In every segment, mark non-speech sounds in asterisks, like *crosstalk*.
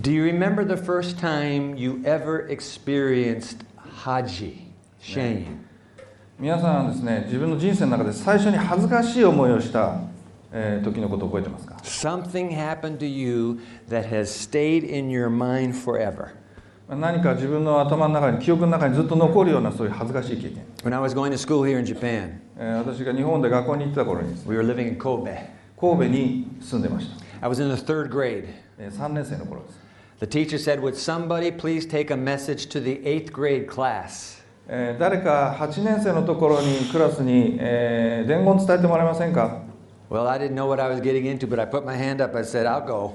Do you remember the first time you ever experienced haji, shame? 皆さんはですね自分の人生の中で最初に恥ずかしい思いをした、えー時のことを覚えてますか Something happened to you that has stayed in your mind forever. 何か自分の頭の中に記憶の中にずっと残るようなそういう恥ずかしい経験、When I was going to school here in Japan, えー私が日本で学校に行ってた頃に we were living in Kobe. 神戸に住んでました、I was in the third grade. え3年生の頃です The teacher said, Would somebody please take a message to the eighth grade class? えー誰か8年生のところにクラスに、えー伝言伝えてもらえませんか、 Well, I didn't know what I was getting into, but I put my hand up. I said, I'll go.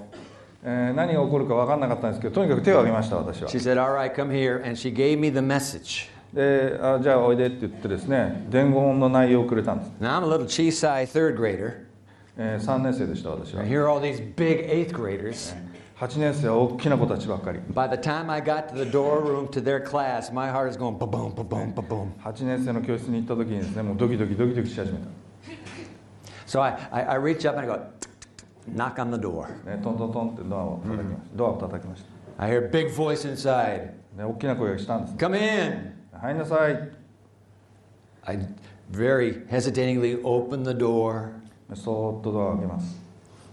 えー何が起こるか分かんなかったんですけどとにかく手を挙げました私は She said, All right, come here. And she gave me the message. であじゃあおいでって言ってですね伝言の内容をくれたんです、 Now, I'm a little chisai third grader. え3年生でした私は And here are all these big eighth graders. 8年生は大きな子たちばっかり By the time I got to the doorroom to their class, my heart is going ba boom, ba boom, ba boom. 8年生の教室に行った時にですねもうドキドキドキドキし始めた So I, I, I reach up and I go, knock on the door. ね、トントントンってドアを叩きました、ドアを叩きまし I hear a big voice inside た、ね、大きな声がしたんです、Come in. 入りなさい I very hesitatingly opened the door. そーっとドアを開けます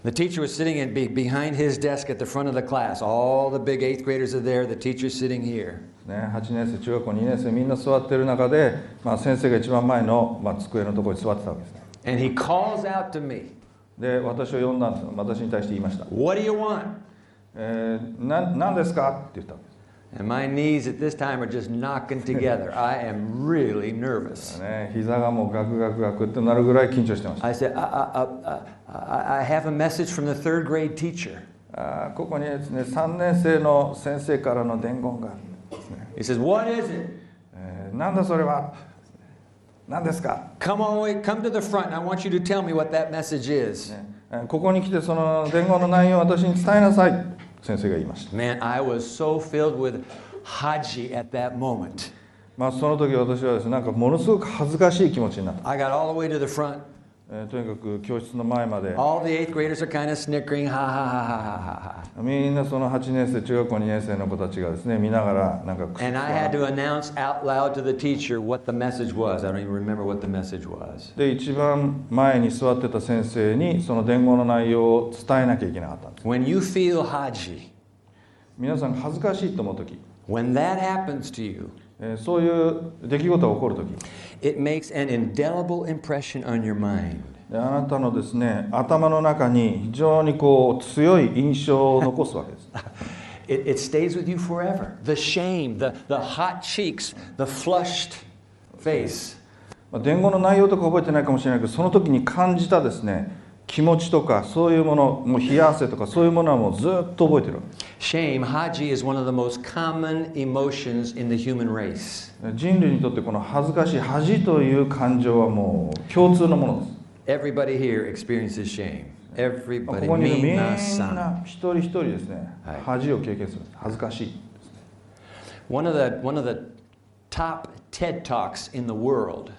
The teacher was sitting in, be, behind his desk at the front of the class. All the big eighth graders are there. The teacher's sitting here. ね、8年生中学校2年生みんな座ってる中で、まあ、先生が一番前の、まあ、机のところに座ってたわけですね And he calls out to me, で私を呼んだんです私に対して言いました What do you want? えー、な何ですかって言った And my knees at this time are just knocking together. *laughs* I am really nervous. ね、膝がもうガクガクガクってなるぐらい緊張してました I said, I, I, I, I I have a message from the third grade teacher. あーここにですね3年生の先生からの伝言があるんですね、 He says, What is it? えーなんだそれは何ですか、 Come on, wait, come to the front, and I want you to tell me what that message is. ねえーここに来てその伝言の内容を私に伝えなさい 先生が言いました Man, I was so filled with Haji at that moment. まあその時私はですねなんかものすごく恥ずかしい気持ちになった、I got all the way to the front. えーとにかく教室の前まで All the eighth graders are kind of snickering, ha ha ha ha ha ha. みんなその8年生中学校2年生の子たちがですね見ながらなんか And I had to announce out loud to the teacher what the message was. I don't even remember what the message was. で一番前に座ってた先生にその伝言の内容を伝えなきゃいけなかったんです When you feel Haji, 皆さんが恥ずかしいと思う時、when that happens to you, えーそういう出来事が起こる時 it makes an indelible impression on your mind. であなたのですね頭の中に非常にこう強い印象を残すわけです It, it stays with you forever. The shame, the, the hot cheeks, the flushed face. まあ伝言の内容とか覚えてないかもしれないけどその時に感じたですね気持ちとかそういうものもう冷や汗とかそういうものはもうずっと覚えてる Shame, Haji, is one of the most common emotions in the human race. 人類にとってこの恥ずかしい恥という感情はもう共通のものです Everybody here experiences shame. まあ Everybody, ここにいるみん.な一人一人ですね、はい恥を経験する恥ずかしい One of the one of the top TED talks in the world.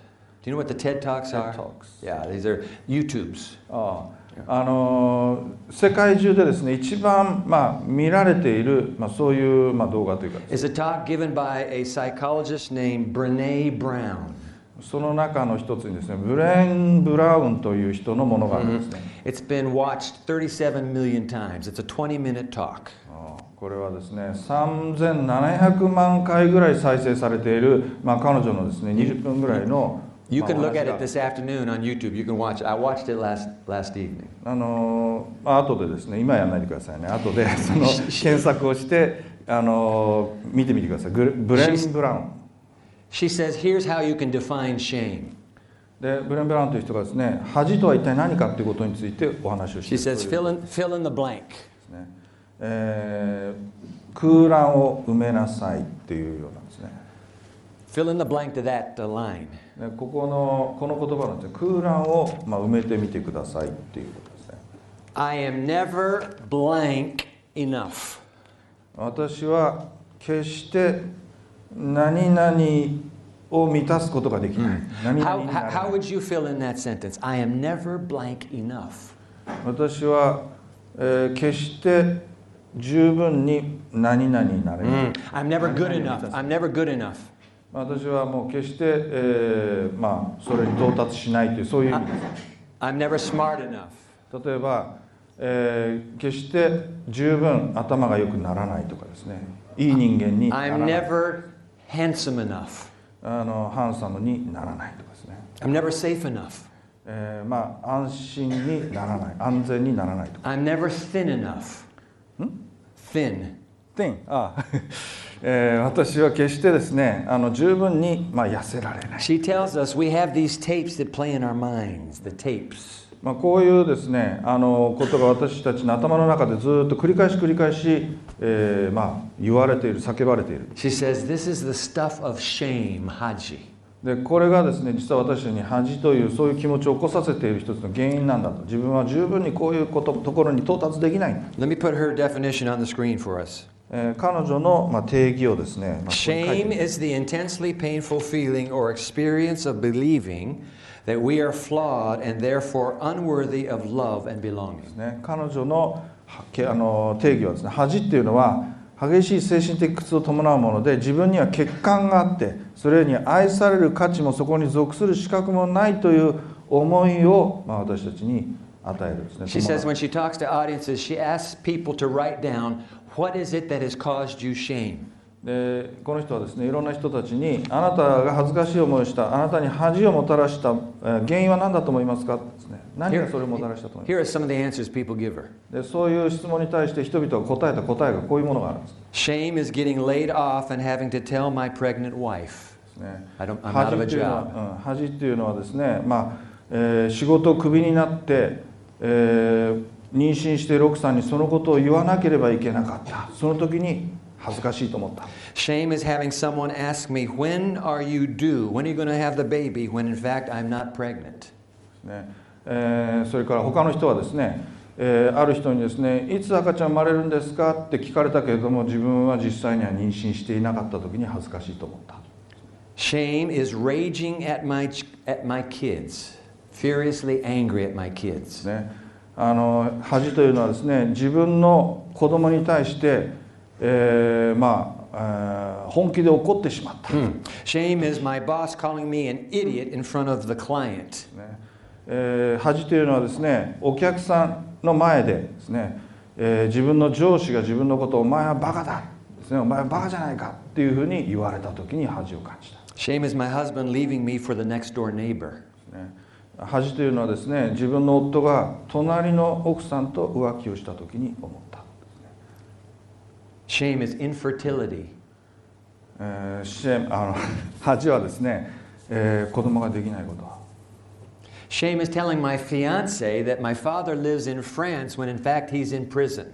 Do you know what the TED talks TED are? Talks. Yeah, these are YouTubes. あああのー世界中でですね一番、まあ、見られている、まあ、そういう、まあ、動画というか It's a talk given by a psychologist named Brene Brown. その中の一つにですねブレン・ブラウンという人のものがあるんですね、It's been watched 37 million times. It's a 20 minute talk. ああこれはですね3700万回ぐらい再生されている、まあ、彼女のですね20分ぐらいの You can look at it this afternoon on YouTube. You can watch it. I watched it last, last evening. あの、まあ後でですね、今やらないでくださいね。後でその検索をしてあの見てみてください。ブレン・ブラウン。She *laughs* says, here's how you can define shame. でブレン・ブラウンという人がですね、恥とは一体何かということについてお話をして She says, fill in, fill in the blank.、ねえー、空欄を埋めなさいっていうようなんですね。Fill in the blank to that line. でここのこの言葉なんですね空欄を、まあ、埋めてみてくださいっていうことですね I am never blank enough. 私は決して何々を満たすことができない、何々 How, how, would you fill in that sentence? I am never blank enough. 私は、えー決して十分に何々になれない、I'm never good enough. I'm never good enough. 私はもう決して、えーまあ、それに到達しないというそういう意味です I'm never smart enough. 例えば、えー決して十分頭が良くならないとかですねいい人間になら I'm ない never handsome enough. あのハンサムにならないとかですね、I'm never safe enough. えーまあ安心にならない安全にならないとか I'm never thin enough. Thin. 点あ、えー私は決してですねあの十分に、まあ、痩せられない、She tells us we have these tapes that play in our minds, the tapes. まあ、こういうですねあのことが私たちの頭の中でずっと繰り返し繰り返し、えーまあ、言われている叫ばれている She says this is the stuff of shame, Haji. でこれがですね実は私たちに恥というそういう気持ちを起こさせている一つの原因なんだと自分は十分にこういうことところに到達できない、Let me put her definition on the screen for us. えー彼女の、まあ、定義をですね、Shame is the intensely painful feeling or experience of believing that we are flawed and therefore unworthy of love and belonging. ね、彼女のあの定義はですね恥っていうのは激しい精神的苦痛を伴うもので自分には欠陥があってそれに愛される価値もそこに属する資格もないという思いを、まあ、私たちに与えるですね She says when she talks to audiences, she asks people to write down what is it that has caused you shame? でこの人はですねいろんな人たちにあなたが恥ずかしい思いをしたあなたに恥をもたらしたえー原因は何だと思いますかですね何が Here, それをもたらしたと思い here are some of the answers people give her. ますでそういう質問に対して人々が答えた答えがこういうものがあるんです Shame is getting laid off and having to tell my pregnant wife. ね I don't, I'm out of a 恥っていうの job. は、うん、恥っていうのはですね、まあえー仕事をクビになって、えー妊娠している奥さんにそのことを言わなければいけなかったその時に恥ずかしいと思った、Shame is having someone ask me, When are you due? When are you going to have the baby? When in fact I'm not pregnant. ねえーそれから他の人はですね、えーある人にですねいつ赤ちゃん生まれるんですか？って聞かれたけれども自分は実際には妊娠していなかった時に恥ずかしいと思った Shame is raging at my, at my kids, furiously angry at my で kids. すねあの恥というのはですね自分の子供に対して、えーまあ、えー本気で怒ってしまった、Hmm. Shame is my boss calling me an idiot in front of the client. ねえー恥というのはですねお客さんの前でですね、えー自分の上司が自分のことを「お前はバカだ」ですね「お前はバカじゃないか」っていうふうに言われた時に恥を感じた、Shame is my husband leaving me for the next door neighbor. ね、恥というのはですね自分の夫が隣の奥さんと浮気をした時に思った、Shame is infertility. えーシェームあの *laughs* 恥はですね、えー子供ができないこと Shame is telling my fiance that my father lives in France when in fact he's in prison.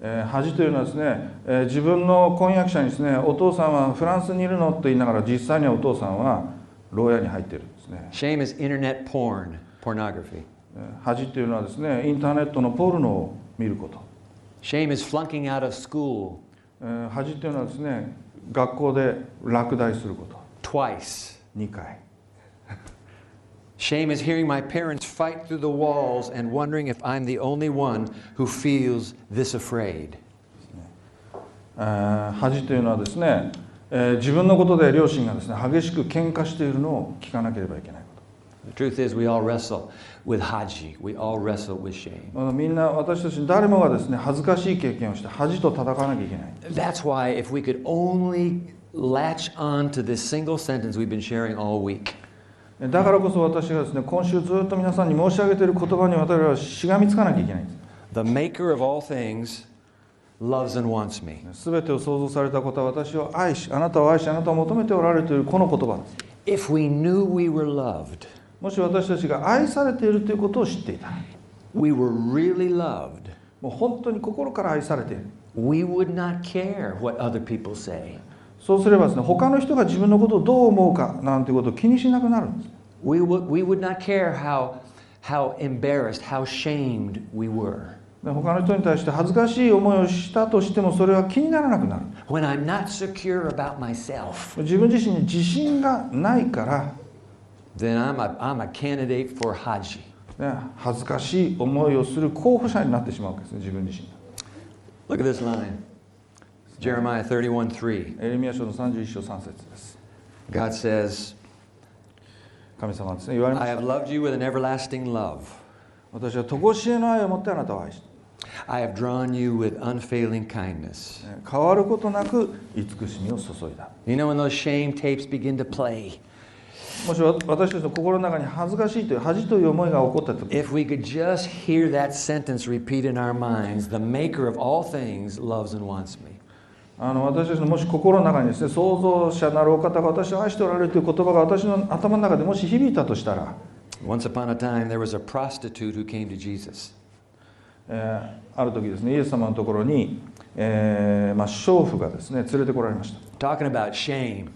えー恥というのはですね、えー自分の婚約者にですねお父さんはフランスにいるのと言いながら実際にはお父さんは牢屋に入っているんですね Shame is internet porn, pornography. えー恥というのはですねインターネットのポルノを見ること、Shame is flunking out of school えー恥というのはですね学校で落第すること twice. 2回 Shame is hearing my parents fight through the walls and wondering if I'm the only one who feels this afraid. えー恥というのはですね、えー自分のことで両親がですね激しく喧嘩しているのを聞かなければいけないこ The truth is, we all wrestle with Haji. We all wrestle with shame. みんな私たち誰もがですね恥ずかしい経験をして恥と戦わなきゃいけない That's why, if we could only latch on to this single sentence we've been sharing all week, だからこそ私がですね今週ずっと皆さんに申し上げている言葉に私はしがみつかなきゃいけないんです the maker of all things loves and wants me. 全てを創造されたことは私を愛しあなたを愛しあなたを求めておられるというこの言葉です If we knew we were loved, もし私たちが愛されているということを知っていたら we were really loved, もう本当に心から愛されている we would not care what other people say. そうすればですね他の人が自分のことをどう思うかなんていうことを気にしなくなるんです We would, we would not care how, how embarrassed, how shamed we were. で他の人に対して恥ずかしい思いをしたとしてもそれは気にならなくなる When I'm not secure about myself, 自分自身に自信がないから、then I'm a, I'm a candidate for Haji. ね、恥ずかしい思いをする候補者になってしまうわけですね自分自身が Look at this line Jeremiah 31 3. エレミア書の31章3節です。God says, 神様はですね、言われま I した。have loved you with an everlasting love. 私は常しえの愛を持ってあなたを愛した。I have drawn you with unfailing kindness. ね変わることなく慈しみを注いだ。 You know, when those shame tapes begin to play, もしわ私たちの心の中に恥ずかしいという恥という思いが起こったとき、 if we could just hear that sentence repeat in our minds, the maker of all things loves and wants me. あの私たちのもし心の中にですね、創造者なるお方が私を愛しておられるという言葉が私の頭の中でもし響いたとしたら、 Once upon a time, there was a prostitute who came to Jesus. えーある時ですね、イエス様のところに、えーまあ、娼婦がですね、連れてこられました。Talking about shame.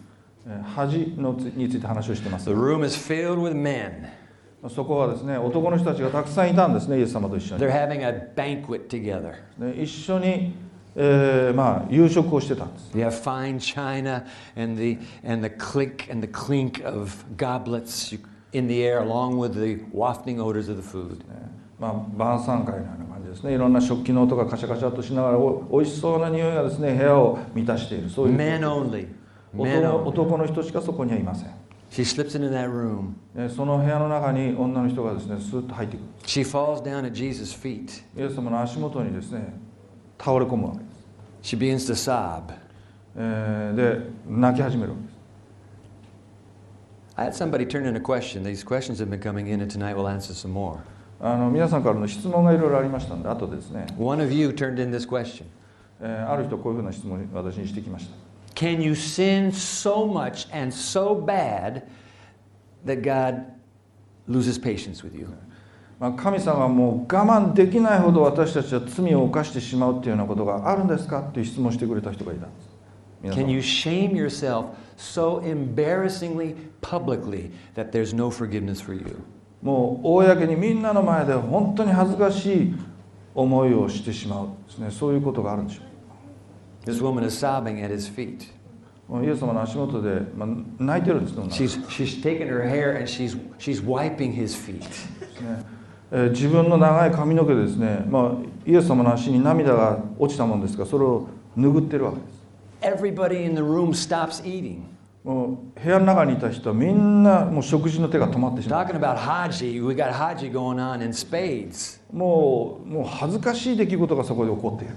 えー恥のつについて話をしてます The。room is filled with men. そこはですね、男の人たちがたくさんいたんですね、イエス様と一緒に They're。having a banquet together. で一緒に、えーまあ、夕食をしてたんです。You have fine china and the, and the clink and the clink of goblets in the air, along with the wafting odors of the food. ねまあ、晩餐会のような感じですねいろんな食器の音がカシャカシャとしながらおおいしそうな匂いがですね部屋を満たしているそういう Men only. Men 男の人しかそこにはいません She slips into that room. でその部屋の中に女の人がですねスーッと入ってくる She falls down at Jesus' feet. イエス様の足元にですね倒れ込むわけです、She begins to sob. えーで泣き始めるわけです I had somebody turn in a question. These questions have been coming in, and tonight we'll answer some more. あの皆さんからの質問がいろいろありましたので後でですね、One of you turned in this question えーある人こういうふうな質問を私にしてきました Can you sin so much and so bad that God loses patience with you? まあ、神様はもう我慢できないほど私たちは罪を犯してしまうっていうようなことがあるんですかっていう質問をしてくれた人がいたんです Can you shame yourself so embarrassingly publicly that there's no forgiveness for you? もう公にみんなの前で本当に恥ずかしい思いをしてしまうですね。そういうことがあるんでしょ This woman is sobbing at his feet. イエス様の足元で、まあ、泣いてるんです。ね She's, she's taken her hair and she's, she's wiping his feet. えー自分の長い髪の毛でですね、まあ、イエス様の足に涙が落ちたもんですからそれを拭ってるわけです。Everybody in the room stops eating. もう部屋の中にいた人はみんなもう食事の手が止まってしま。もう,もう恥ずかしい出来事がそこで起こっている。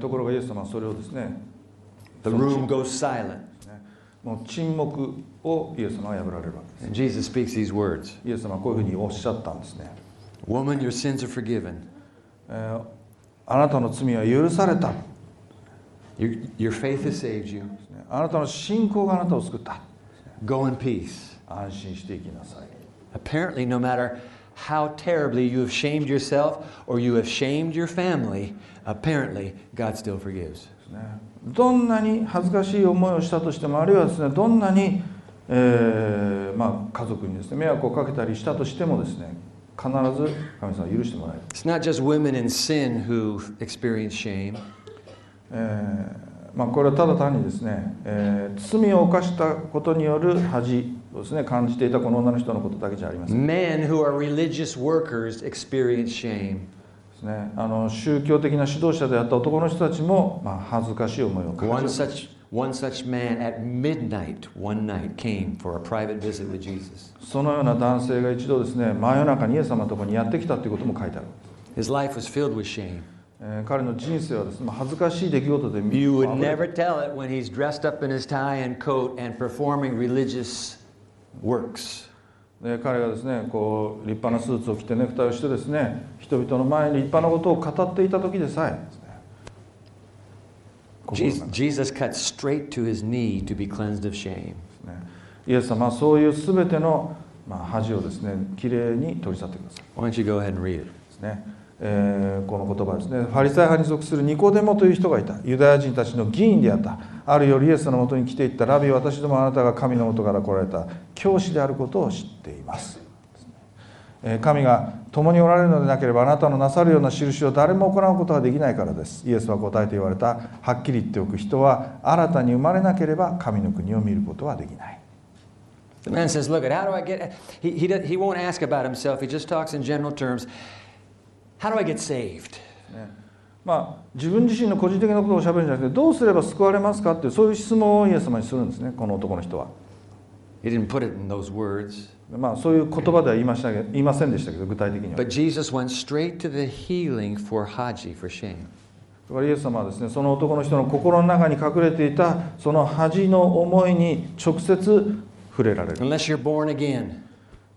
ところがイエス様はそれをですね、the silence もう沈黙をイエス様は破られるわけです。イエス様はこういうふうにおっしゃったんですね。あなたの罪は許された。Your, your faith has saved you. あなたの信仰があなたを救った Go in peace. 安心していきなさい Apparently, no matter how terribly you have shamed yourself or you have shamed your family, apparently, God still forgives. ですねどんなに恥ずかしい思いをしたとしてもあるいはですねどんなに、えーまあ、家族にですね迷惑をかけたりしたとしてもですね必ず神様は許してもらえる、 It's not just women in sin who experience shame. えーまあ、これはただ単にですね、えー罪を犯したことによる恥をですね感じていたこの女の人のことだけじゃありません Men who are religious workers experience shame. ですね、あの宗教的な指導者であった男の人たちも、まあ、恥ずかしい思いを One 感じる such, one such man at midnight one night came for a private visit with Jesus. そのような男性が一度ですね真夜中にイエス様のところにやってきたということも書いてある、His life was filled with shame. えー彼の人生はですねまあ恥ずかしい出来事で You would never tell it when he's dressed up in his tie and coat and performing religious works. で彼がですねこう立派なスーツを着てネクタイをしてですね人々の前に立派なことを語っていた時でさえですね Jesus, cut straight to his knee to be cleansed of shame. イエス様はそういう全ての、まあ、恥をですねきれいに取り去ってください Why don't you go ahead and read it? ですね、えーこの言葉ですね。ファリサイ派に属するニコデモという人がいた。ユダヤ人たちの議員であった。ある夜イエスのもとに来ていったラビ私どもあなたが神のもとから来られた。教師であることを知っています。え神が共におられるのでなければあなたのなさるような印を誰も行うことはできないからです。イエスは答えて言われた。はっきり言っておく人は新たに生まれなければ神の国を見ることはできない。The man says, Look, how do I get. He, he, he won't ask about himself, he just talks in general terms. How do I get saved? ねまあ、自分自身の個人的なことをしゃべるんじゃなくてどうすれば救われますかっていうそういう質問をイエス様にするんですねこの男の人は、He didn't put it in those words. まあ、そういう言葉では言いました言いませんでしたけど具体的には But Jesus went straight to the healing for Haji for shame. だからイエス様はですねその男の人の心の中に隠れていたその恥の思いに直接触れられる Unless you're born again.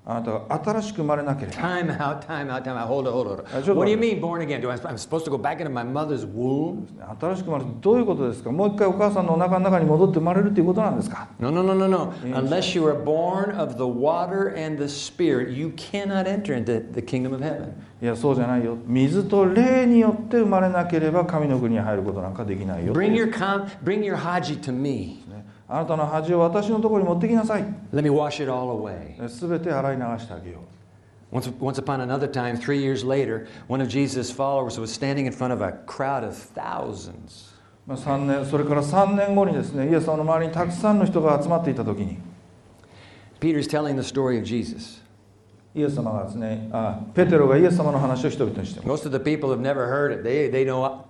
あなたが新しく生まれなければ Time out, time out, time out. Hold it, hold. Uh, sure, What do you mean born again? Do I, I'm supposed to go back into my mother's womb? 新しく生まれるどういうことですかもう一回お母さんのお腹の中に戻って生まれるということなんですか No, no, no, no, no. Unless you are born of the water and the spirit, you cannot enter into the kingdom of heaven. いやそうじゃないよ水と霊によって生まれなければ神の国に入ることなんかできないよ Bring your com- bring your Haji to me. ねあなたの恥を私のところに持ってきなさい Let me wash it all away. すべて洗い流してあげよう Once, once upon another time, three years later, one of Jesus' followers was standing in front of a crowd of thousands. まあ、3年それから3年後にですねイエス様の周りにたくさんの人が集まっていた時に Peter's telling the story of Jesus. イエス様がですねあペテロがイエス様の話を人々にしてます Most of the people have never heard it. They, they don't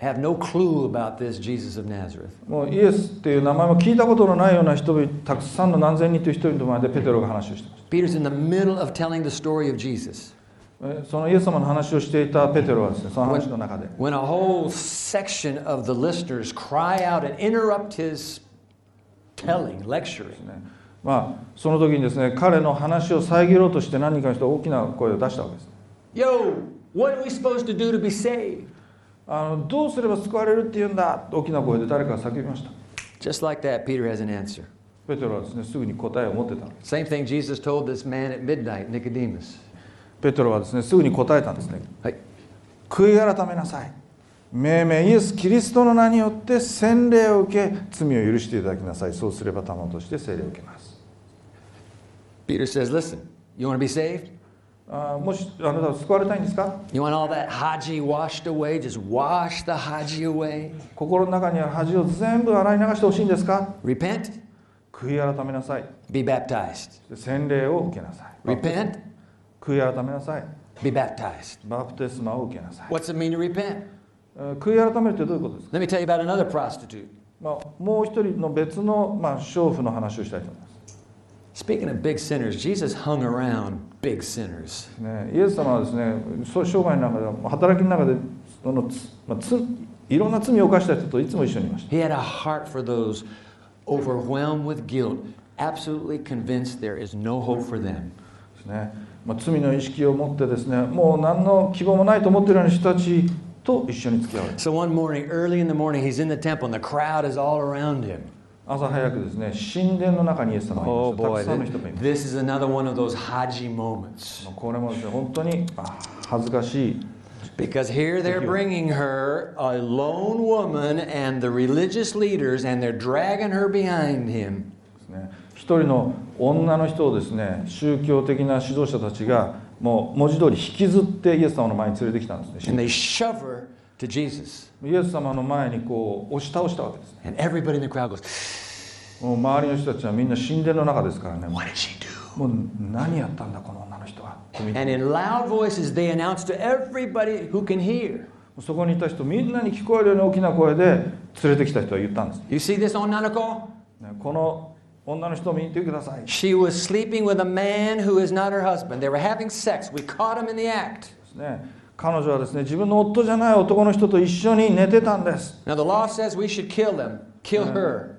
have no clue about this Jesus of Nazareth. もうイエスっていう名前も聞いたことのないような人々たくさんの何千人という人々の前でペテロが話をしています Peter's in the middle of telling the story of Jesus えそのイエス様の話をしていたペテロはですねその話の中で when a whole section of the listeners cry out and interrupt his telling, lecturing. ねまあその時にですね彼の話を遮ろうとして何人かの人が大きな声を出したわけです Yo, what are we supposed to do to be saved? あのどうすれば救われるって言うんだ大きな声で誰かが叫びました？Just like that, Peter has an answer. ペテロはですねすぐに答えを持ってた Same thing Jesus told this man at midnight, Nicodemus. ペテロはですねすぐに答えたんですね Hey, 悔い改めなさい命名イエス・キリストの名によって洗礼を受け罪を許していただきなさいそうすれば賜物として聖霊を受けます Peter says, Listen, you want to be saved? あもしあなたは救われたいんですか You want all that haji washed away? Just wash the haji away. 心の中にある恥を全部洗い流してほしいんですか Repent, 悔い改めなさい be baptized. 洗礼を受けなさい Repent, 悔い改めなさい be baptized. バプテスマを受けなさい What's it mean to repent? えー悔い改めるってどういうことですか、Let me tell you about another prostitute. まあ、もう一人の別の、まあ、娼婦の話をしたいと思います Speaking of big sinners, Jesus hung around big sinners. ね、イエス様はですねそう生涯の中で働きの中でそのつ、まあ、ついろんな罪を犯した人といつも一緒にいました He had a heart for those overwhelmed with guilt, absolutely convinced there is no hope for them. ですね、まあ、罪の意識を持ってですねもう何の希望もないと思っているような人たちと一緒に付き合われる So one morning, early in the morning, he's in the temple and the crowd is all around him. 朝早くですね神殿の中にイエス様がい Oh ましたたくさんの人がいま this is another one of those Haji moments. すこれもですね本当にあ恥ずかしい Because here they're bringing her, a lone woman, and the religious leaders, and they're dragging her behind him. 一人の女の人をですね宗教的な指導者たちがもう文字通り引きずってイエス様の前に連れてきたんです And ね they shove her to Jesus. イエス様の前にこう押し倒したわけですね And everybody in the crowd goes, もう周りの人たちはみんな神殿の中ですからねも What did she do? うもう何やったんだこの女の人は And in loud voices, they announce to everybody who can hear そこにいた人みんなに聞こえるように大きな声で連れてきた人は言ったんです、You see this onanako? ねこの女の人を見てください She was sleeping with a man who is not her husband. They were having sex. We caught him in the act. ですね彼女はですね、自分の夫じゃない男の人と一緒に寝てたんです。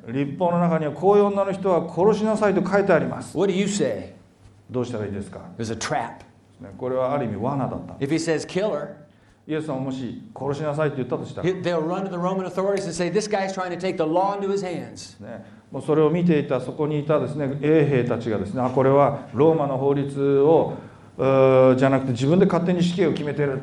立法の中にはこういう女の人は殺しなさいと書いてあります。どうしたらいいですか？これはある意味罠だった。イエスさんもし殺しなさいと言ったとしたら。もうそれを見ていたそこにいたですね、衛兵たちがですね、あ、これはローマの法律を。じゃなくて自分で勝手に死刑を決めてる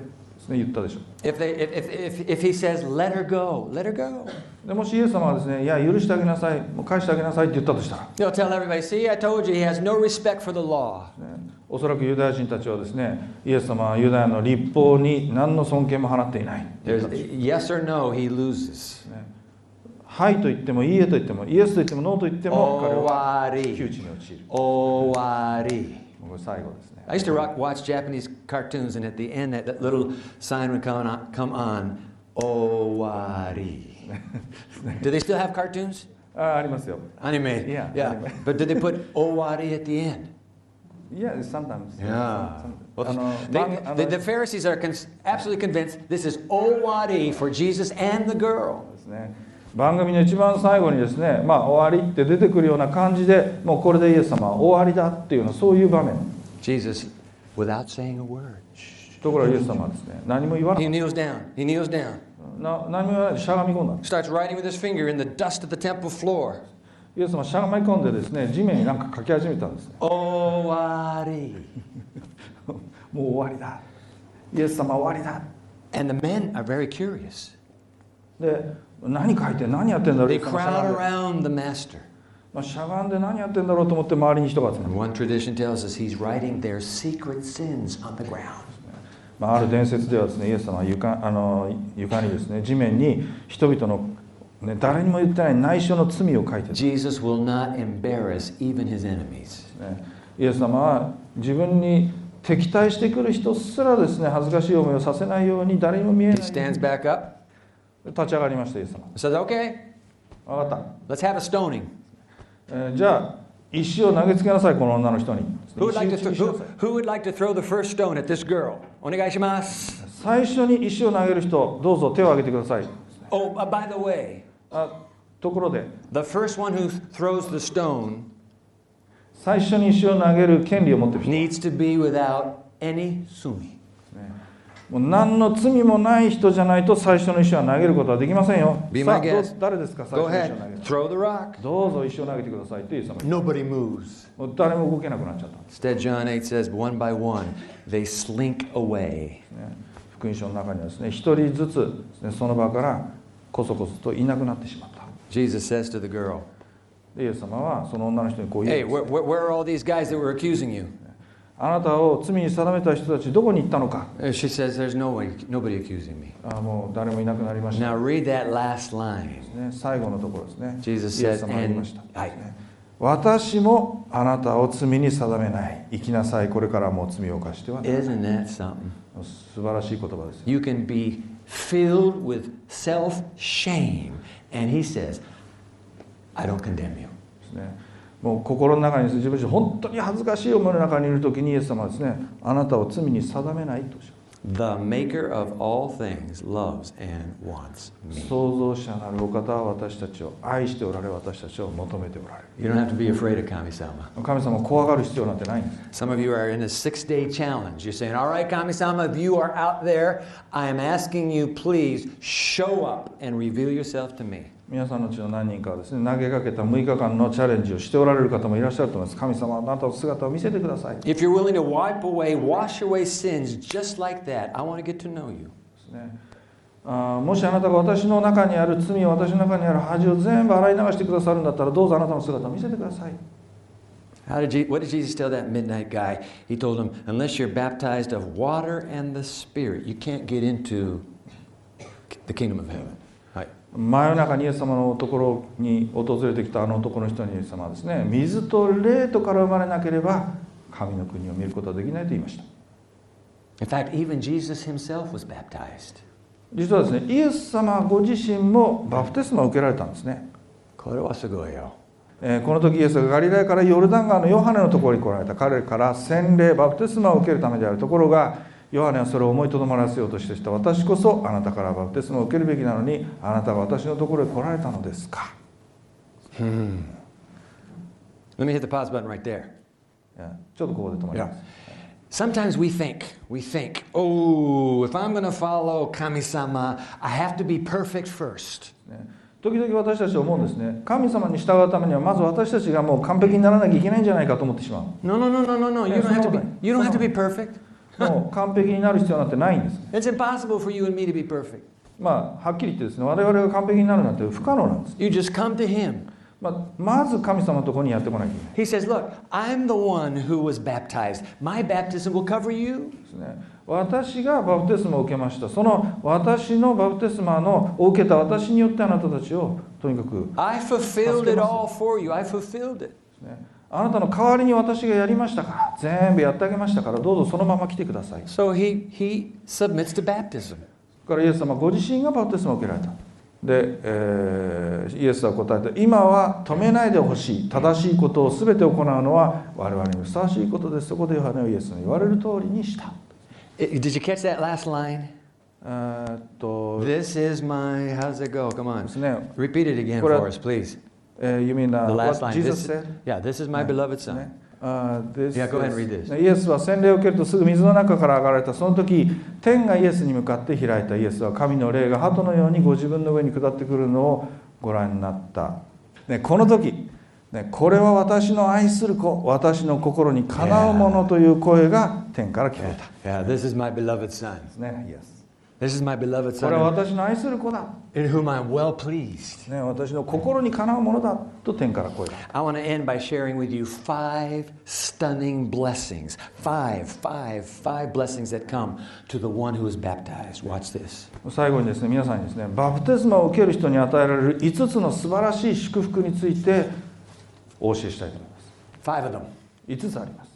言ったでしょ If, they, if, if, if, if he says, Let her go, let her go. でもしイエス様はですねいや許してあげなさいもう返してあげなさいって言ったとしたら、They'll tell everybody, See, I told you he has no respect for the law. ね、おそらくユダヤ人たちはですねイエス様はユダヤの立法に何の尊敬も払っていない yes or no, he loses. はいと言ってもいいえと言ってもイエスと言ってもノーと言っても彼は Owari. 窮地に陥る Owari. これ最後ですね I used to rock, watch Japanese cartoons, and at the end, that, that little sign would come on, come on Owari. *laughs* Do they still have cartoons? あありますよ Anime. Yeah, Yeah. anime. *laughs* But did they put Owari at the end? いや sometimes Yeah. あ Well, の they, 番あの the, the Pharisees are cons- absolutely convinced this is Owari for Jesus and the girl. ですね番組の一番最後にですね、まあ、終わりって出てくるような感じでもうこれでイエス様は終わりだっていうのそういう場面 Jesus, without saying a word, ところがイエス様はですね何も言わな he い kneels down. He kneels down. な何も言わないでしゃがみ込んだ Starts writing with his finger in the dust of the temple floor. イエス様はしゃがみ込んでですね地面になんか書き始めたんですね Owari. *laughs* もう終わりだイエス様終わりだ And the men are very curious. で何書いて何やってんだろう They イエス様しゃ crowd がんで around the master. まあしゃがんで何やってんだろうと思って周りに人が集まる。One tradition tells us he's writing their secret sins on the ground. まあ、ある伝説ではですねイエス様は床あの床にですね地面に人々の、ね、誰にも言ってない内緒の罪を書いてる。Jesus will not embarrass even his enemies. ね。イエス様は自分に敵対してくる人すらですね恥ずかしい思いをさせないように誰にも見え He ない。Stands back up, 立ち上がりましたイエス様。Says, Okay, 分かった、let's have a stoning. えーじゃあ石を投げつけなさいこの女の人に Who would, like to who, who would like to throw the first stone at this girl? Onegaishimasu. 最初に石を投げる人どうぞ手を挙げてください Oh, uh, by the way, あところで the first one who throws the stone 最初に石を投げる権利を持ってる人 needs to be without any sumi. もう何の罪もない人じゃないと最初の石は投げることはできませんよ。Be さあ my ど.誰ですか最初の石を投げる throw the rock. どうぞ石を投げてくださいってイエス様 Nobody moves. たもう誰も動けなくなっちゃった Instead, John 8 says, one by one, they slink away. ね。福音書の中にはですね、一人ずつね、その場からこそこそといなくなってしまった。Jesus says to the girl, でイエス様はその女の人にこう言 Hey, うんです where, where, where are all these guys that were accusing you? あなたを罪に定めた人たちどこに行ったのか Uh, She says, There's no one, nobody accusing me. あもう誰もいなくなりました、Now read that last line. ね、最後のところですね Jesus イエ says, ス様が言いま and した I, 私もあなたを罪に定めない生きなさいこれからもう罪を犯してはならない isn't that something? 素晴らしい言葉ですよ You can be filled with self shame. And he says, I don't condemn you. ですねもう心の中に自分自身本当に恥ずかしい思いの中にいる時にイエス様はですねあなたを罪に定めないとおっしゃる The maker of all things loves and wants me. 創造者なるお方は私たちを愛しておられ私たちを求めておられ You don't have to be afraid of Kami-sama. る神様を怖がる必要なんてないんです Some of you are in a six-day challenge. You're saying, all right, Kami-sama, if you are out there, I am asking you, please show up and reveal yourself to me. 皆さんのうちの何人かはですね投げかけた6日間のチャレンジをしておられる方もいらっしゃると思います神様あなたの姿を見せてください If you're willing to wipe away, wash away sins just like that, I want to get to know you. ですねもしあなたが私の中にある罪私の中にある恥を全部洗い流してくださるんだったらどうぞあなたの姿を見せてください How did Je- what did Jesus tell that midnight guy? He told him, unless you're baptized of water and the Spirit, you can't get into the kingdom of heaven. はい。真夜中にイエス様のところに訪れてきたあの男の人にイエス様はですね水と霊とから生まれなければ神の国を見ることはできないと言いました In fact, even Jesus himself was baptized. 実はですねイエス様ご自身もバプテスマを受けられたんですね、これはすごいよ。えーこの時イエスがガリラヤからヨルダン川のヨハネのところに来られた彼から洗礼バプテスマを受けるためであるところがヨハネはそれを思いとどまらせようとしてした私こそあなたからバプテスマを受けるべきなのにあなたが私のところへ来られたのですか Let me hit the pause button right there. ちょっとここで止まります Sometimes we think, we think, oh, if I'm going to follow Kami-sama, I have to be perfect first. ね時々私たちは思うんですね神様に従うためにはまず私たちがもう完璧にならなきゃいけないんじゃないかと思ってしまう No, no, no, no, no, no. You Yeah, don't have to be. You don't have to be perfect. もう完璧になる必要なんてないんです It's impossible for you and me to be perfect. まあはっきり言ってですね我々が完璧になるなんて不可能なんです、You just come to Him. まあ、まず神様のところにやってこなきゃいけない He says, Look, I'm the one who was baptized. My baptism will cover you. ですね私がバプテスマを受けましたその私のバプテスマのを受けた私によってあなたたちをとにかく I fulfilled it all for you. I fulfilled it. ねあなたの代わりに私がやりましたから全部やってあげましたからどうぞそのまま来てください So he, he submits to baptism. だからイエス様ご自身がバプテスマを受けられたで、えーイエスは答えた今は止めないでほしい正しいことを全て行うのは我々にふさわしいことですそこでヨハネはイエスの言われる通りにした Did you catch that last line? えーっと This is my. How's it go? Come で on. Repeat it again for us, please. えー You mean uh, The last what line. Jesus This, said? yeah, this is my beloved son. ねあー this Yeah, go ahead and is- read this. ねイエスは洗礼を受けるとすぐ水の中から上がられたその時天がイエスに向かって開いたイエスは神の霊が鳩のようにご自分の上に下ってくるのをご覧になった、ね、この時、ね、これは私の愛する子私の心にかなうものという声が天から聞こえた Yeah, this is my beloved son. ですねイエス This is my beloved これは son 私の愛する子だ、in whom I'm well pleased. ね、私の心にかなうものだと天から声が I want to end by sharing with you five stunning blessings. Five, five, five blessings that come to the one who is baptized. Watch this. 最後にですね皆さんにですねバプテスマを受ける人に与えられる5つの素晴らしい祝福についてお教えしたいと思います Five of them. 5つあります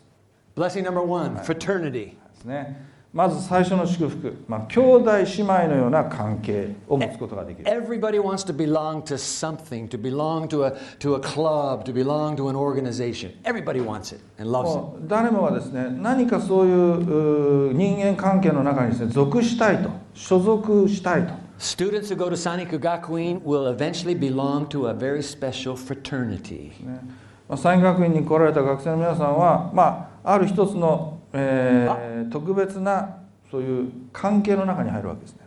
Blessing number one fraternity. ですねまず最初の祝福、まあ、兄弟姉妹のような関係を持つことができる Everybody wants to belong to something, to belong to a, to a club, to belong to an organization. Everybody wants it and loves it. 誰もがですね何かそういうう人間関係の中にですね属したいと所属したいと Students who go to Saniku Gakuin will eventually belong to a very special fraternity. ねまあ、サイン学院に来られた学生の皆さんは、まあ、ある一つの、えー特別なそういう関係の中に入るわけですね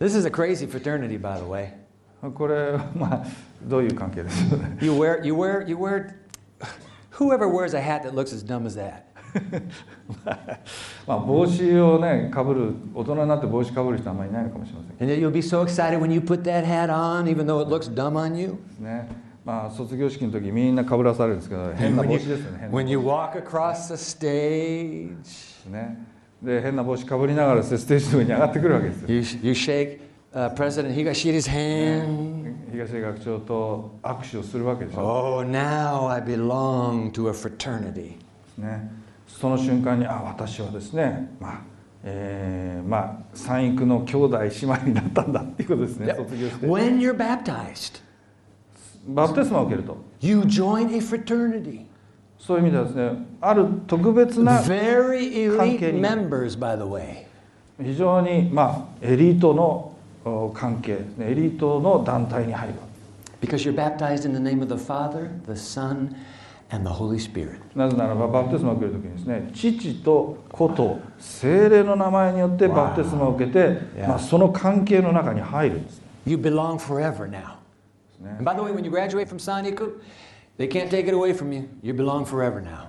This is a crazy fraternity, by the way. これはまあどういう関係です You wear, you wear, you wear. Whoever wears a hat that looks as dumb as that. まあ帽子をねかぶる大人になって帽子かぶる人はあんまりいないのかもしれませんけ And you'll be so excited when you put that hat on, even though it looks dumb on you. どねまあ卒業式の時みんなかぶらされるんですけど変な帽子ですよね変な when you walk across the stage, ね。で変な帽子かぶりながらステージの上に上がってくるわけですよ。You, you shake uh, President Higashi's hand. 東出学長と握手をするわけでしょ。Oh, now I belong to a fraternity. ね、その瞬間にあ私はですねまあえーまあ三育の兄弟姉妹になったんだっていうことですね Yep. 卒業して。When you're baptized, バプテスマを受けると。そういう意味ではですね、ある特別な関係に非常に、まあ、エリートの関係、エリートの団体に入る。なぜならば、バプテスマを受けるときにですね、父と子と精霊の名前によってバプテスマを受けて、まあ、その関係の中に入るんです。You belong forever now. ね And by the way, when you graduate from Saniku, they can't take it away from you. You belong forever now.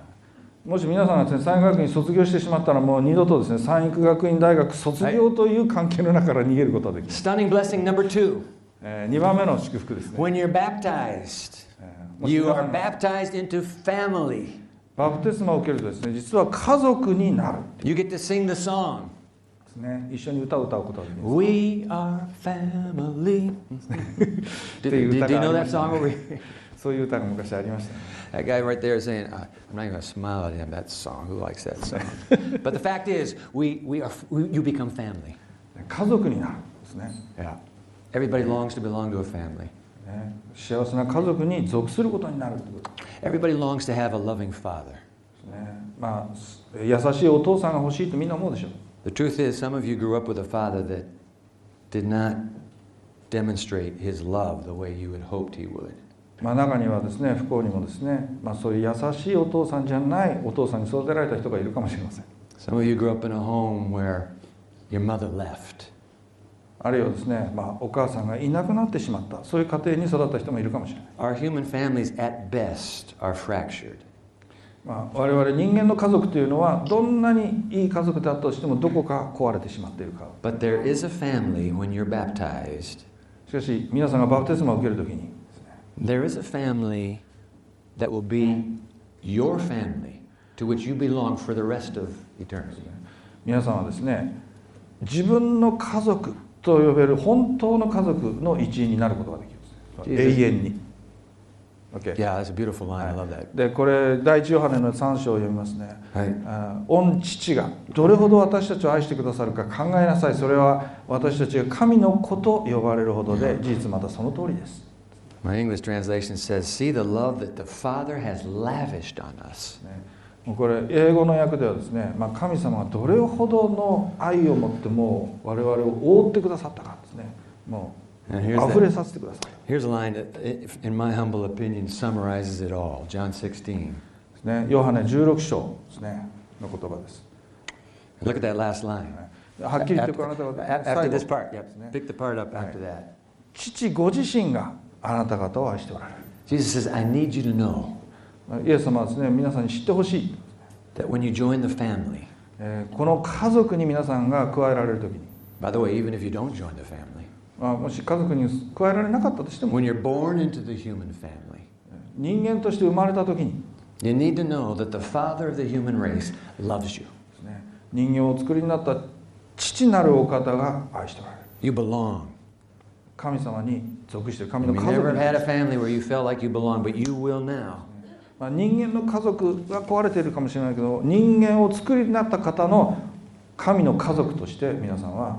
もし皆さんがですね三育学院卒業してしまったらもう二度とですね三育学院大学卒業という関係の中から逃げることができる、Stunning blessing number two. え2番目の祝福ですね、When you're baptized, you are baptized into family. バプテスマを受けるとですね実は家族になる You get to sing the song. ですね一緒に歌を歌うことができます We are family. って Did, いう歌 you があ know りま that した song ね?そういう歌が昔ありましたね That guy right there is saying, "Uh, I'm not even going to smile at him, that song. Who likes that song? but the fact is, we, we are, we, you become family. 家族になるんですね Yeah. Everybody longs to belong to a family. ね幸せな家族に属することになるってことで Everybody longs to have a loving father. まあ優しいお父さんが欲しいとみんな思うでしょう The truth is, some of you grew up with a father that did not demonstrate his love the way you had hoped he would. まあ、中にはですね不幸にもですね、まあ、そういう優しいお父さんじゃないお父さんに育てられた人がいるかもしれません Some of you grew up in a home where your mother left. あるいはですね、まあ、お母さんがいなくなってしまったそういう家庭に育った人もいるかもしれない、 Our human families, at best, are fractured. まあ、我々人間の家族というのはどんなにいい家族であったとしてもどこか壊れてしまっているか But there is a family when you're baptized. しかし皆さんがバプテスマを受けるときに There is a family that will be your family to which you belong for the rest of eternity. 皆さんはですね自分の家族と呼べる本当の家族の一員になることができる.永遠に OK Yeah, that's a beautiful line. I love that. でこれ第一ヨハネの3章を読みますね。はい。あ御父がどれほど私たちを愛してくださるか考えなさい。それは私たちが神の子と呼ばれるほどで事実またその通りです。My English translation says, See the love that the Father has lavished on us. これ英語の訳ではですね、まあ、神様がどれほどの愛を持ってもう我々を覆ってくださったかですね。もう溢れさせてください here's a line that, if- in my humble opinion, summarizes it all. John 16. ですねヨハネ16章ですねの言葉です Look at that last line. はっきり言って After, こうあなたは a- 最 after 後 this part, yep. ですね Pick the part up after that. 父ご自身があなた方を愛しておられる Jesus says, I need you to know イエス様はですね皆さんに知ってほしい、 that when you join the family, えーこの家族に皆さんが加えられる時に、 by the way, even if you don't join the family, まあ、 まあ、もし家族に加えられなかったとしても人間として生まれた時に人間を作りになった父なるお方が愛しておられる。神様に属してる神の家族。まあ、人間の家族が壊れているかもしれないけど、人間を作りになった方の神の家族として皆さんは。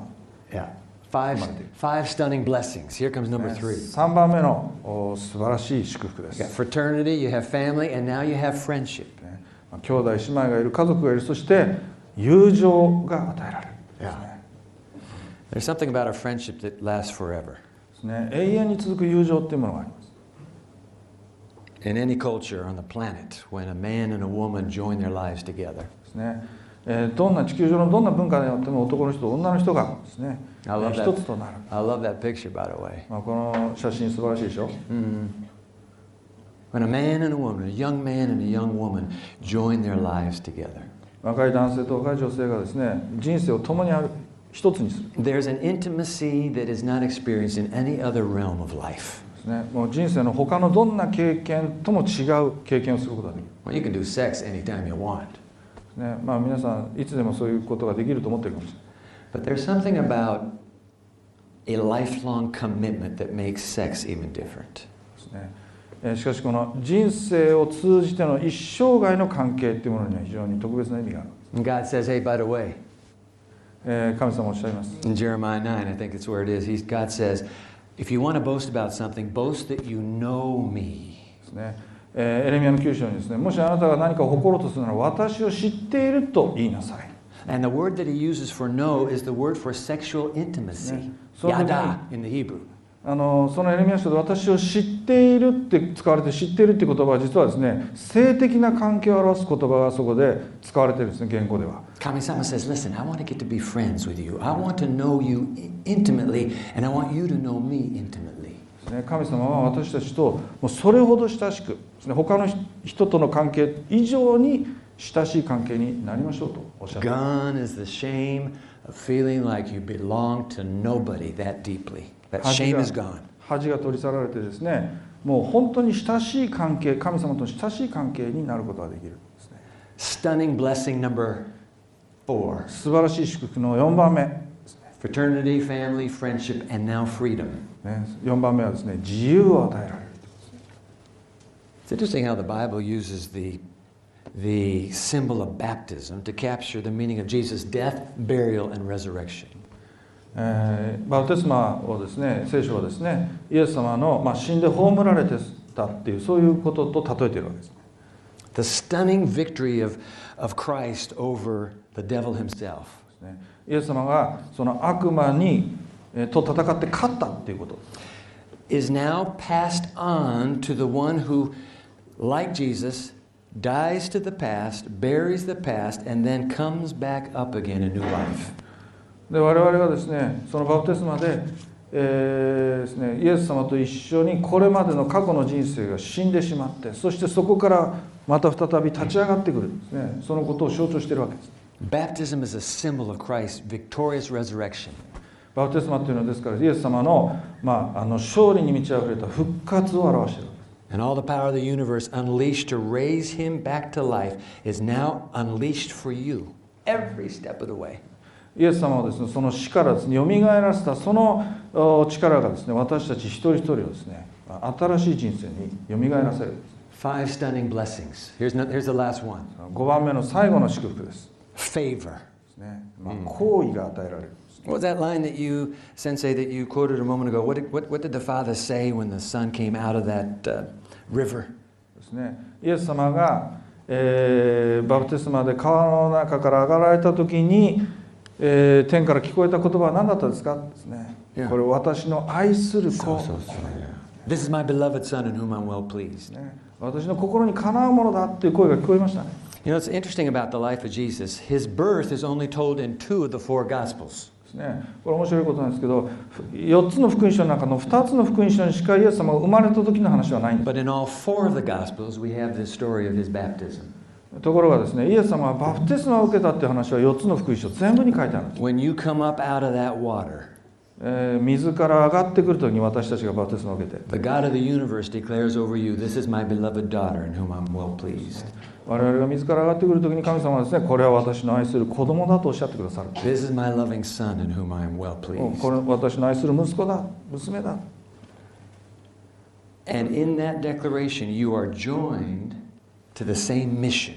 Five, five stunning blessings. Here comes number three. 3番目のお素晴らしい祝福で You す fraternity, you have family, and now you have friendship. ねまあ兄弟姉妹がいる家族がいるそして友情が与えられる Yeah. There's something about a friendship that lasts forever. ね永遠に続く友情っていうものがあります In any culture on the planet, when a man and a woman join their lives together, ですね、えーどんな地球上のどんな文化であっても男の人と女の人がですね、え I love ー that. 一つとなる、I love that picture, by the way. まあ、この写真素晴らしいでしょ Mhm. When a man and a woman, a young man and a young woman, join their lives together, 若い男性と若い女性がですね人生を共にある一つにする there's an intimacy that is not experienced in any other realm of life. ねもう人生の他のどんな経験とも違う経験をすることができる Well, you can do sex anytime you want, ねまあ皆さんいつでもそういうことができると思ってるかもしれない but there's something about a lifelong commitment that makes sex even different. しかしこの人生を通じての一生涯の関係っていうものには非常に特別な意味がある、God says, hey, by the way, えー神様おっしゃいます in Jeremiah 9, I think it's where it is, he's, God says, if you want to boast about something, boast that you know me. ですね、えーエレミアの9章にですねもしあなたが何かを誇ろうとするなら私を知っていると言いなさい And the word that he uses for know is the word for sexual intimacy. Yada in the Hebrew. あのそのエレミア書で私を知っているって使われて知っているって言葉は実はですね性的な関係を表す言葉がそこで使われてるんですね言語では Kami-sama says, listen, I want to get to be friends with you. I want to know you intimately, and I want you to know me intimately. ですね神様は私たちともうそれほど親しくね他の人との関係以上に親しい関係になりましょうとおっしゃって Gone is the shame of feeling like you belong to nobody that deeply. That 恥 shame が is gone. 恥が取り去られてですねもう本当に親しい関係神様との親しい関係になることができるんですね Stunning blessing number four. 素晴らしい祝福の4番目、ね、Fraternity, family, friendship, and now freedom. 4番目はですね自由を与えられる It's interesting how the Bible uses the, the symbol of baptism to capture the meaning of Jesus' death, burial, and resurrection. えーバプテスマをですね聖書はですねイエス様の、まあ、死んで葬られてたっていうそういうことと例えているわけです The stunning victory of, of Christ over the devil himself. ねイエス様がその悪魔に、えーと戦って勝ったっていうこと is now passed on to the one who, like Jesus, dies to the past, buries the past, and then comes back up again in new life. で我々がですねそのバプテスマで,、えーですね、イエス様と一緒にこれまでの過去の人生が死んでしまってそしてそこからまた再び立ち上がってくるんですねそのことを象徴しているわけです Baptism is a symbol of Christ's victorious resurrection. バプテスマというのはですからイエス様の,、まあ、あの勝利に満ち溢れた復活を表している And all the power of the universe unleashed to raise him back to life is now unleashed for you every step of the way. イエス様はですねその死からですね蘇らせたそのお力がですね私たち一人一人をですね新しい人生によみがえらせる Five stunning blessings. Here's, no, here's the last one 5番目の最後の祝福です。favor. ですねまあ、好意が与えられる What was that line that you, Sensei, that you quoted a moment ago? What did, what, what did the Father say when the Son came out of that uh, river? ですねイエス様が、えーバプテスマで川の中から上がられた時に、えー天から聞こえた言葉は何だったですかですね Yeah. これ私の愛する子 This is my beloved Son in whom I'm well pleased. ね私の心にかなうものだっていう声が聞こえましたね You know, it's interesting about the life of Jesus. His birth is only told in two of the four Gospels. ね。これ面白いことなんですけど4つの福音書の中の2つの福音書にしかイエス様が生まれた時の話はないんです。ところがですねイエス様はバプテスマを受けたっていう話は4つの福音書全部に書いてあるんです。えー、水から上がってくるときに私たちがバプテスマを受けて。我々が水から上がってくる時に神様はですねこれは私の愛する子供だとおっしゃってくださる This is my loving son in whom I am well pleased. これ私の愛する息子だ娘だ And in that declaration, you are joined to the same mission.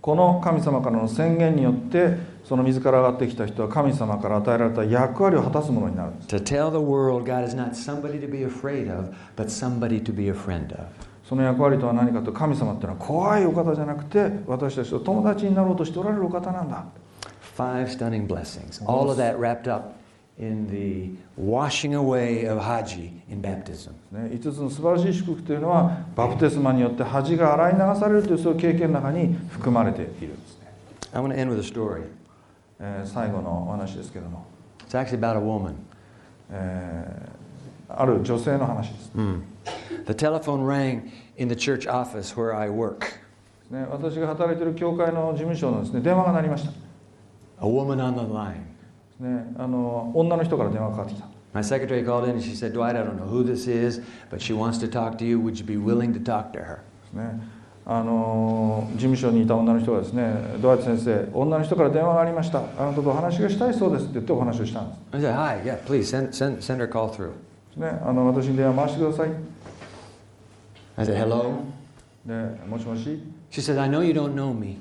この神様からの宣言によってその水から上がってきた人は神様から与えられた役割を果たすものになる To tell the world God is not somebody to be afraid of, but somebody to be a friend of. その役割とは何かと神様っていうのは怖いお方じゃなくて私たちと友達になろうとしておられるお方なんだ Five stunning blessings. All of that wrapped up in the washing away of Haji in baptism. ね、5つの素晴らしい祝福というのはバプテスマによって恥が洗い流されるというそういう経験の中に含まれているんですね、I want to end with a story. えー最後のお話ですけども、It's actually about a woman. えーある女性の話です、The telephone rang in the church office where I work. ね、私が働いている教会の事務所のです、ね、電話が鳴りました、A woman on the line. ね、あの女の人から電話がかかってきた My secretary called in and she said, Dwight, I don't know who this is, but she wants to talk to you. Would you be willing to talk to her? ねあの事務所にいた女の人がですねドワイト先生女の人から電話がありましたあなたとお話がしたいそうですって言ってお話をしたんです I said, Hi, yeah, please send, send, send her call through. ねあの私に電話回してください I said, Hello? でもしもし、She said, I know you don't know me,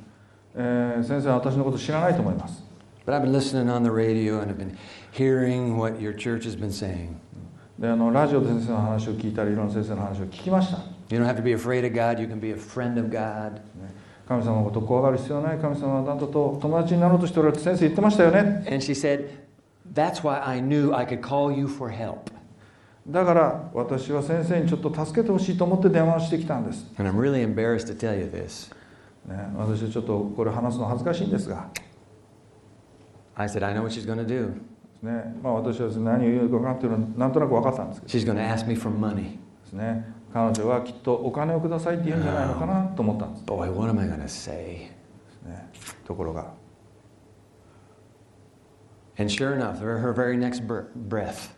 えー先生は私のこと知らないと思います but I've been listening on the radio and I've been hearing what your church has been saying. であのラジオで先生の話を聞いたりいろんな先生の話を聞きました You don't have to be afraid of God, you can be a friend of God. 神様のことを怖がる必要はない神様はあなたと友達になろうとしておられるって先生言ってましたよね And she said, That's why I knew I could call you for help. だから私は先生にちょっと助けてほしいと思って電話してきたんです。Really ね、私はちょっとこれ話すの恥ずかしいんですが。I said, I know what she's going to do. ねまあ、私は何を言うかというのはなんとなく分かったんですけど。She's going ask me for money. ですね彼女はきっとお金をくださいって言うんじゃないのかなと思ったんです。ところが。And sure enough, her very next breath.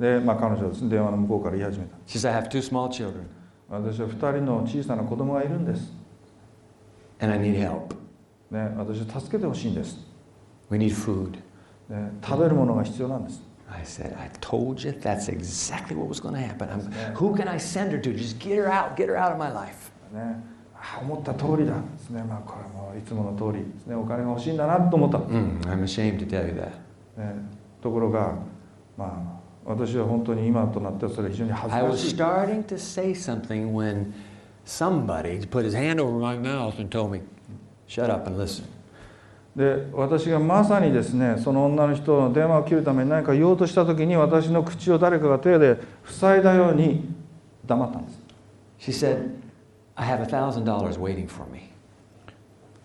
で、まあ、彼女はですね電話の向こうから言い始めた she said, I have two small children 私は2人の小さな子供がいるんです、and I need help. ね、私は助けてほしいんです、We need food. ね、食べるものが必要なんです I said, I told you that's exactly what was going to happen. I'm, who can I send her to? Just get her out, get her out of my life. ね、あ思った通りだですね、まあ、これもいつもの通りですねお金が欲しいんだなと思った、ね、Mm, I'm ashamed to tell you that. ところが、まあ、私は本当に今となってはそれは非常に恥ず I か was しい starting to say something when somebody put his hand over my mouth and told me, Shut up and listen. で私がまさにですねその女の人の電話を切るために何か言おうとした時に私の口を誰かが手で塞いだように黙ったんです She said, I have a $1,000 waiting for me.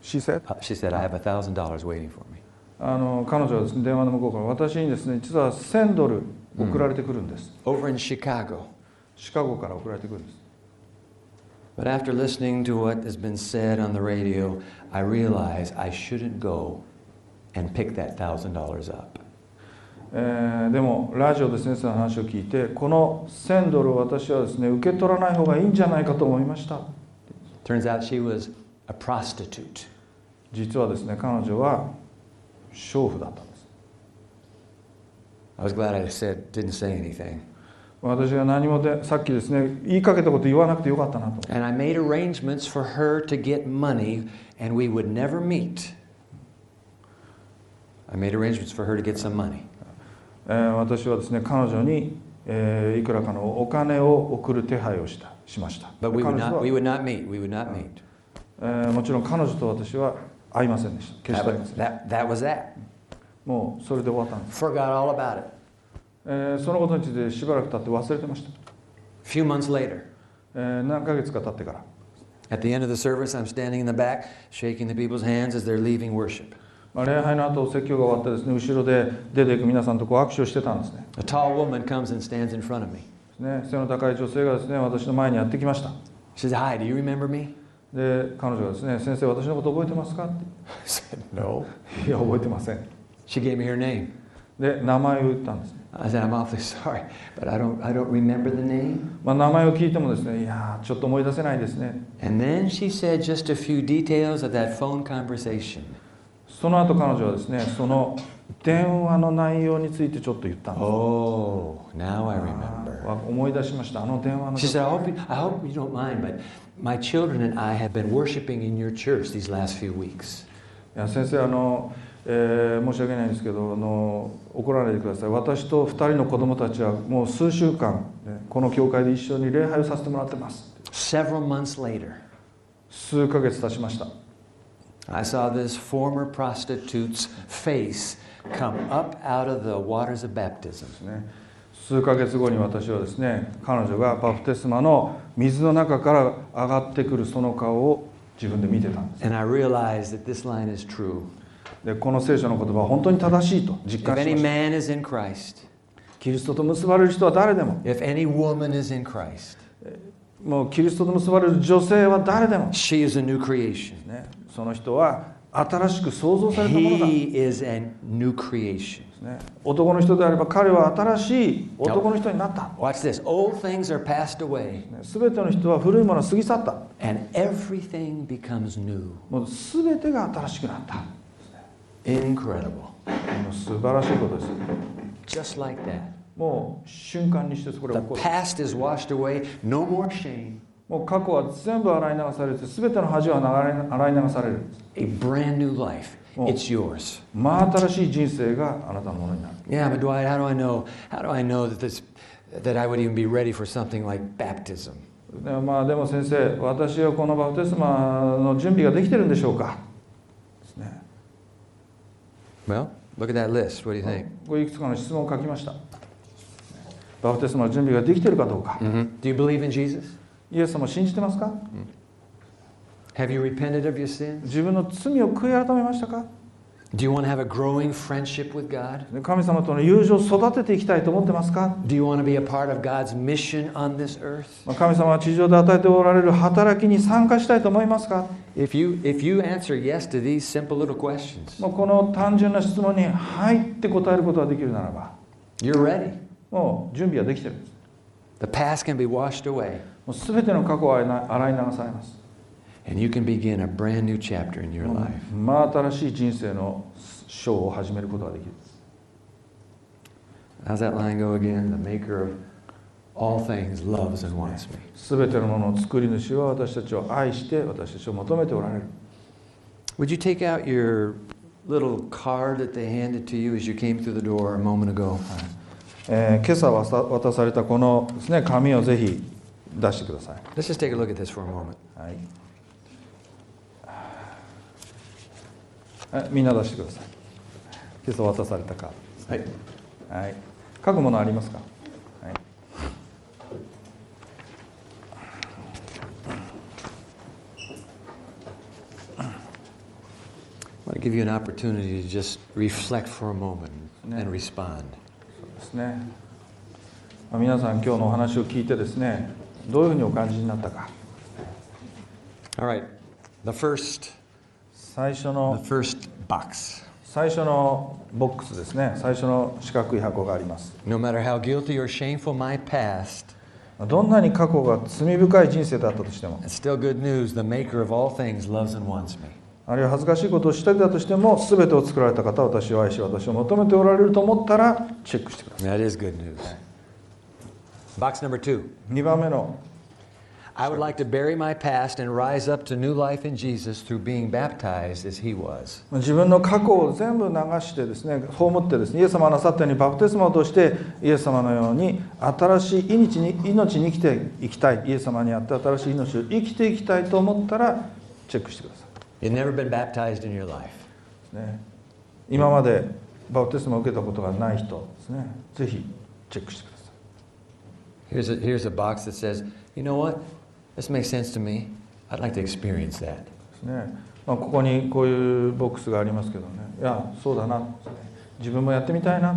She said? Uh, she said, I have a $1,000 waiting for me. あの彼女はですね電話の向こうから私にですね実は1000ドル送られてくるんです、Over in Chicago. シカゴから送られてくるんです But after listening to what has been said on the radio, I realized I shouldn't go and pick that $1,000 up. えーでもラジオで先生の話を聞いてこの1000ドルを私はですね受け取らない方がいいんじゃないかと思いました Turns out she was a prostitute. 実はですね彼女は娼婦だった I was glad I said, didn't say anything. 私が何もでさっきですね言いかけたこと言わなくてよかったなと And I made arrangements for her to get money, and we would never meet. I made arrangements for her to get some money. えー私はですね彼女に、えーいくらかのお金を送る手配をしたしました But we 彼 would 女 not, は we would not meet. We would not meet. えーもちろん彼女と私は会いませんでした決し That, て会いません that, that was that. もうそれで終わったんです、Forgot all about it. えーそのことについてしばらく経って忘れてました、few months later, えー何ヶ月か経ってから at the end of the service, I'm standing in the back, shaking the people's hands as they're leaving worship. まあ礼拝の後説教が終わってですね後ろで出ていく皆さんとこう握手をしてたんですね A tall woman comes and stands in front of me. ね背の高い女性がですね私の前にやってきました She says, Hi, do you remember me? で彼女がですね「先生私のこと覚えてますか?」っ I said, No. て「いや覚えてません She gave me her name.」で名前を言ったんですね、I said, I'm awfully sorry, but I don't, I don't remember the name. まあ、名前を聞いてもですね「いやーちょっと思い出せないですね And then she said just a few details of that phone conversation.」その後彼女はですねその電話の内容についてちょっと言ったんです Oh, now I あ remember. ー思い出しましたあの電話の She said, I hope, you, I hope you don't mind, but my children and I have been worshiping in your church these last few weeks. いや先生あの、えー申し訳ないんですけどあの怒らないでください。私と2人の子供たちはもう数週間、ねこの教会で一緒に礼拝をさせてもらってます。Several months later, 数ヶ月経ちました。I saw this former prostitute's face come up out of the waters of baptism. 数ヶ月後に私はですね彼女がバプテスマの水の中から上がってくるその顔を自分で見てたんです。And I realized that this line is true. でこの聖書の言葉は本当に正しいと実感しましたキリストと結ばれる人は誰でも if any woman is in Christ, もうキリストと結ばれる女性は誰でも、she is a new creation. ね、その人は新しく創造されたものだ He is a new creation. ね、男の人であれば彼は新しい男の人になった、Watch this. Old things are passed away, ね、全ての人は古いものを過ぎ去った and everything becomes new. もう全てが新しくなった Incredible. 素晴らしいことです Just like that. もう瞬間にしてこれ The 起こる past is washed away. No more shame. もう過去は全部洗い流されて全ての恥は洗い流される A brand new life. Oh. It's yours. 真新しい人生があなたのものになる Yeah, but Dwight, how do I know? How do I know that this, that I would even be ready for something like baptism? でまあでも先生私はこのバプテスマの準備ができてるんでしょうかこれいくつかの質問を書きました。バプテスマの準備ができているかどうか。Mm-hmm. Do you believe in Jesus? イエス様信じてますか、mm-hmm. have you repented of your 自分の罪を悔い改めましたか？神様との友情を育てていきたいと思ってますか？神様は地上で与えておられる働きに参加したいと思いますか？If you if you answer yes to these simple little questions, もうこの単純な質問に「はい」って答えることができるならば you're ready. もう準備はできてるんです The past can be washed away, もう全ての過去は洗い流されます and you can begin a brand new chapter in your life. 真新しい人生の章を始めることができる How's that line go again? The maker of all things loves and wants me. 全てのものの作り主は私たちを愛して私たちを求めておられる Would you take out your little card that they handed to you as you came through the door a moment ago? えー今朝渡渡されたこのです、ね、紙をぜひ出してください、Let's just take a look at this for a moment. はいはいみんな出してください今朝渡されたカードですはい書くものありますか、give you an opportunity to just reflect for a moment Yeah. and respond. そうですね、まあ皆さん今日のお話を聞いてですねどういうふうにお感じになったか All right. The first, 最初 the の first box. 最初のボックスですね最初の四角い箱があります No matter how guilty or shameful my past, どんなに過去が罪深い人生だったとしても it's still good news. The maker of all things loves and wants me. あるいは恥ずかしいことをしてたとしても全てを作られた方は私を愛し私を求めておられると思ったらチェックしてください That is good news. Box number two. 2番目の I would like to bury my past and rise up to new life in Jesus through being baptized as he was. 自分の過去を全部流してですね葬ってですねイエス様がなさったようにバプテスマを通してイエス様のように新しい命に命に生きていきたいイエス様にあって新しい命を生きていきたいと思ったらチェックしてくださ You've never been baptized in your life. い、ね、今までバプテスマを受けたことがない人ですねぜひチェックしてください Here's a, here's a box that says, you know what? This makes sense to me. I'd like to experience that. ですね、まあ、ここにこういうボックスがありますけどねいやそうだな自分もやってみたいな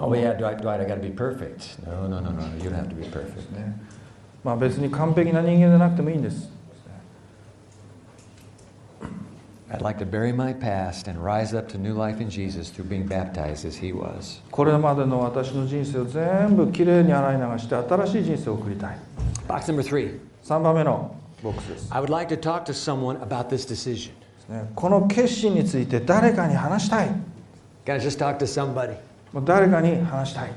Oh, yeah, Dwight, Dwight, I got to be perfect. No, no, no, no. You don't have to be perfect. ねまあ、別に完璧な人間でなくてもいいんです I'd like to bury my past and rise up to new life in Jesus through being baptized as he was. これまでの私の人生を全部きれいに洗い流して新しい人生を送りたい Box number three. 3番目のボックスです I would like to talk to someone about this decision. ねこの決心について誰かに話したい Gotta just talk to somebody. もう誰かに話したい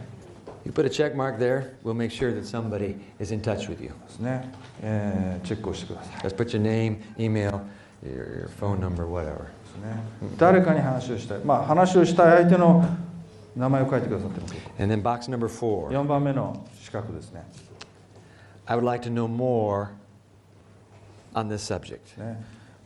You put a check mark there, we'll make sure that somebody is in touch with you. ですね、えーチェックをしてください Just put your name, email, your, your phone number, whatever. 誰かに話をしたいまあ話をしたい相手の名前を書いてくださってます And then box number four. 4番目の四角ですね I would like to know more on this subject. ね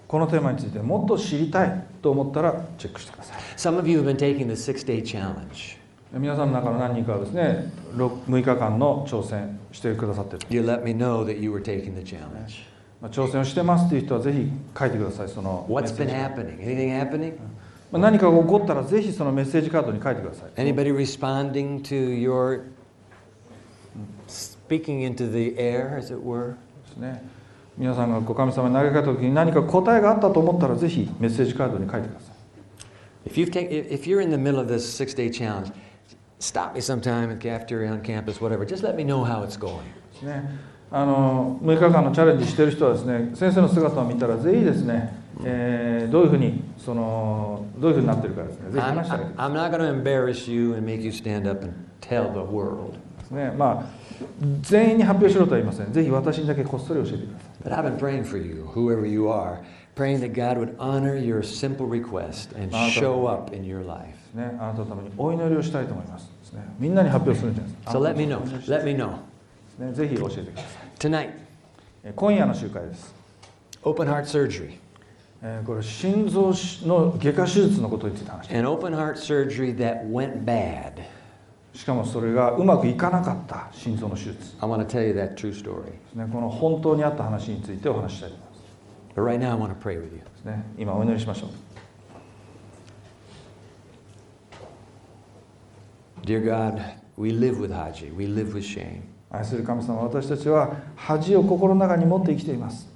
このテーマについてもっと知りたいと思ったらチェックしてください Some of you have been taking the six day challenge. 皆さんの中の何人かはですね 6, 日間の挑戦してくださってる、You let me know that you were taking the challenge. まあ、挑戦をしてますっていう人はぜひ書いてくださいその What's been ジ happening? Anything happening? まあ何かが起こったらぜひそのメッセージカードに書いてください Anybody responding to your speaking into the air, as it were? ですね皆さんがご神様に投げかけた時に何か答えがあったと思ったらぜひメッセージカードに書いてください If, you've take, if if you're in the middle of this six day challenge, stop me sometime at the cafeteria on campus, whatever. Just let me know how it's going. ですねあの6日間のチャレンジしている人はですね先生の姿を見たらぜひですね、えーどういうふうにそのどういうふうになってるかですねぜひ I'm, 話してあげてくだ I'm not going to embarrass you and make you stand up and tell the world. ねまあ全員に発表しろとは言いませんぜひ私にだけこっそり教えてください But I've been praying for you, whoever you are, praying that God would honor your simple request and show up in your life. ねあなたのためにお祈りをしたいと思いますですねみんなに発表するんじゃないですか So let me know. Let me know. ですねぜひ教えてください Tonight, えー今夜の集会です open heart surgery. えーこれ心臓の外科手術のことについて話して An open heart surgery that went bad. しかもそれがうまくいかなかった心臓の手術で I want to tell you that true story. すねこの本当にあった話についてお話ししたいと思います But right now, I want to pray with you. ですね今お祈りしましょう Dear God, we live with Haji, we live with shame. 愛する神様私たちは恥を心の中に持って生きています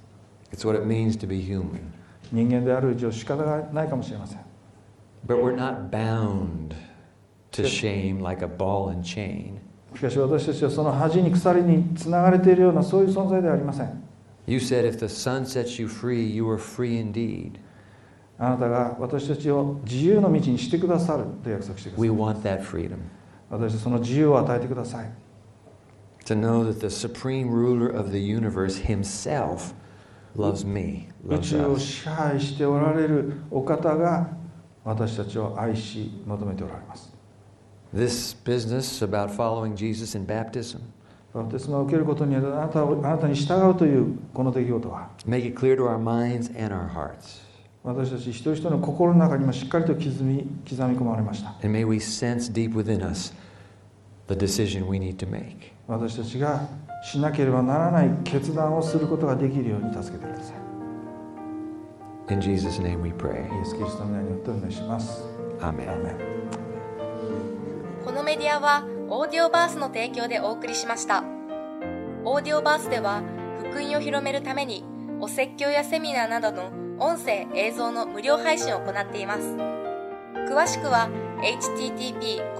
It's what it means to be human. 人間である以上仕方がないかもしれません But we're not bound to shame like a ball and chain. しかし私たちはその恥に鎖につながれているようなそういう存在ではありません You said, if the Son sets you free, you are free indeed. あなたが私たちを自由の道にしてくださると約束してくださ We い want that freedom. 私たちその自由を与えてください To know that the supreme ruler of the universe himself loves me, 宇 loves 宙を us. 支配しておられるお方が私たちを愛し求めておられます This business about following Jesus in baptism, バプテスマを受けることによってあなたをあなたに従うというこの出来事は make it clear to our minds and our hearts. 私たち一人一人の心の中にもしっかりと刻み刻み込まれました And may we sense deep within us the decision we need to make. 私たちがしなければならない決断をすることができるように助けてください。In Jesus' name we pray. イエス・キリストの皆によってお願いします。アメンこのメディアはオーディオバースの提供でお送りしました。オーディオバースでは福音を広めるためにお説教やセミナーなどの音声映像の無料配信を行っています。詳しくは http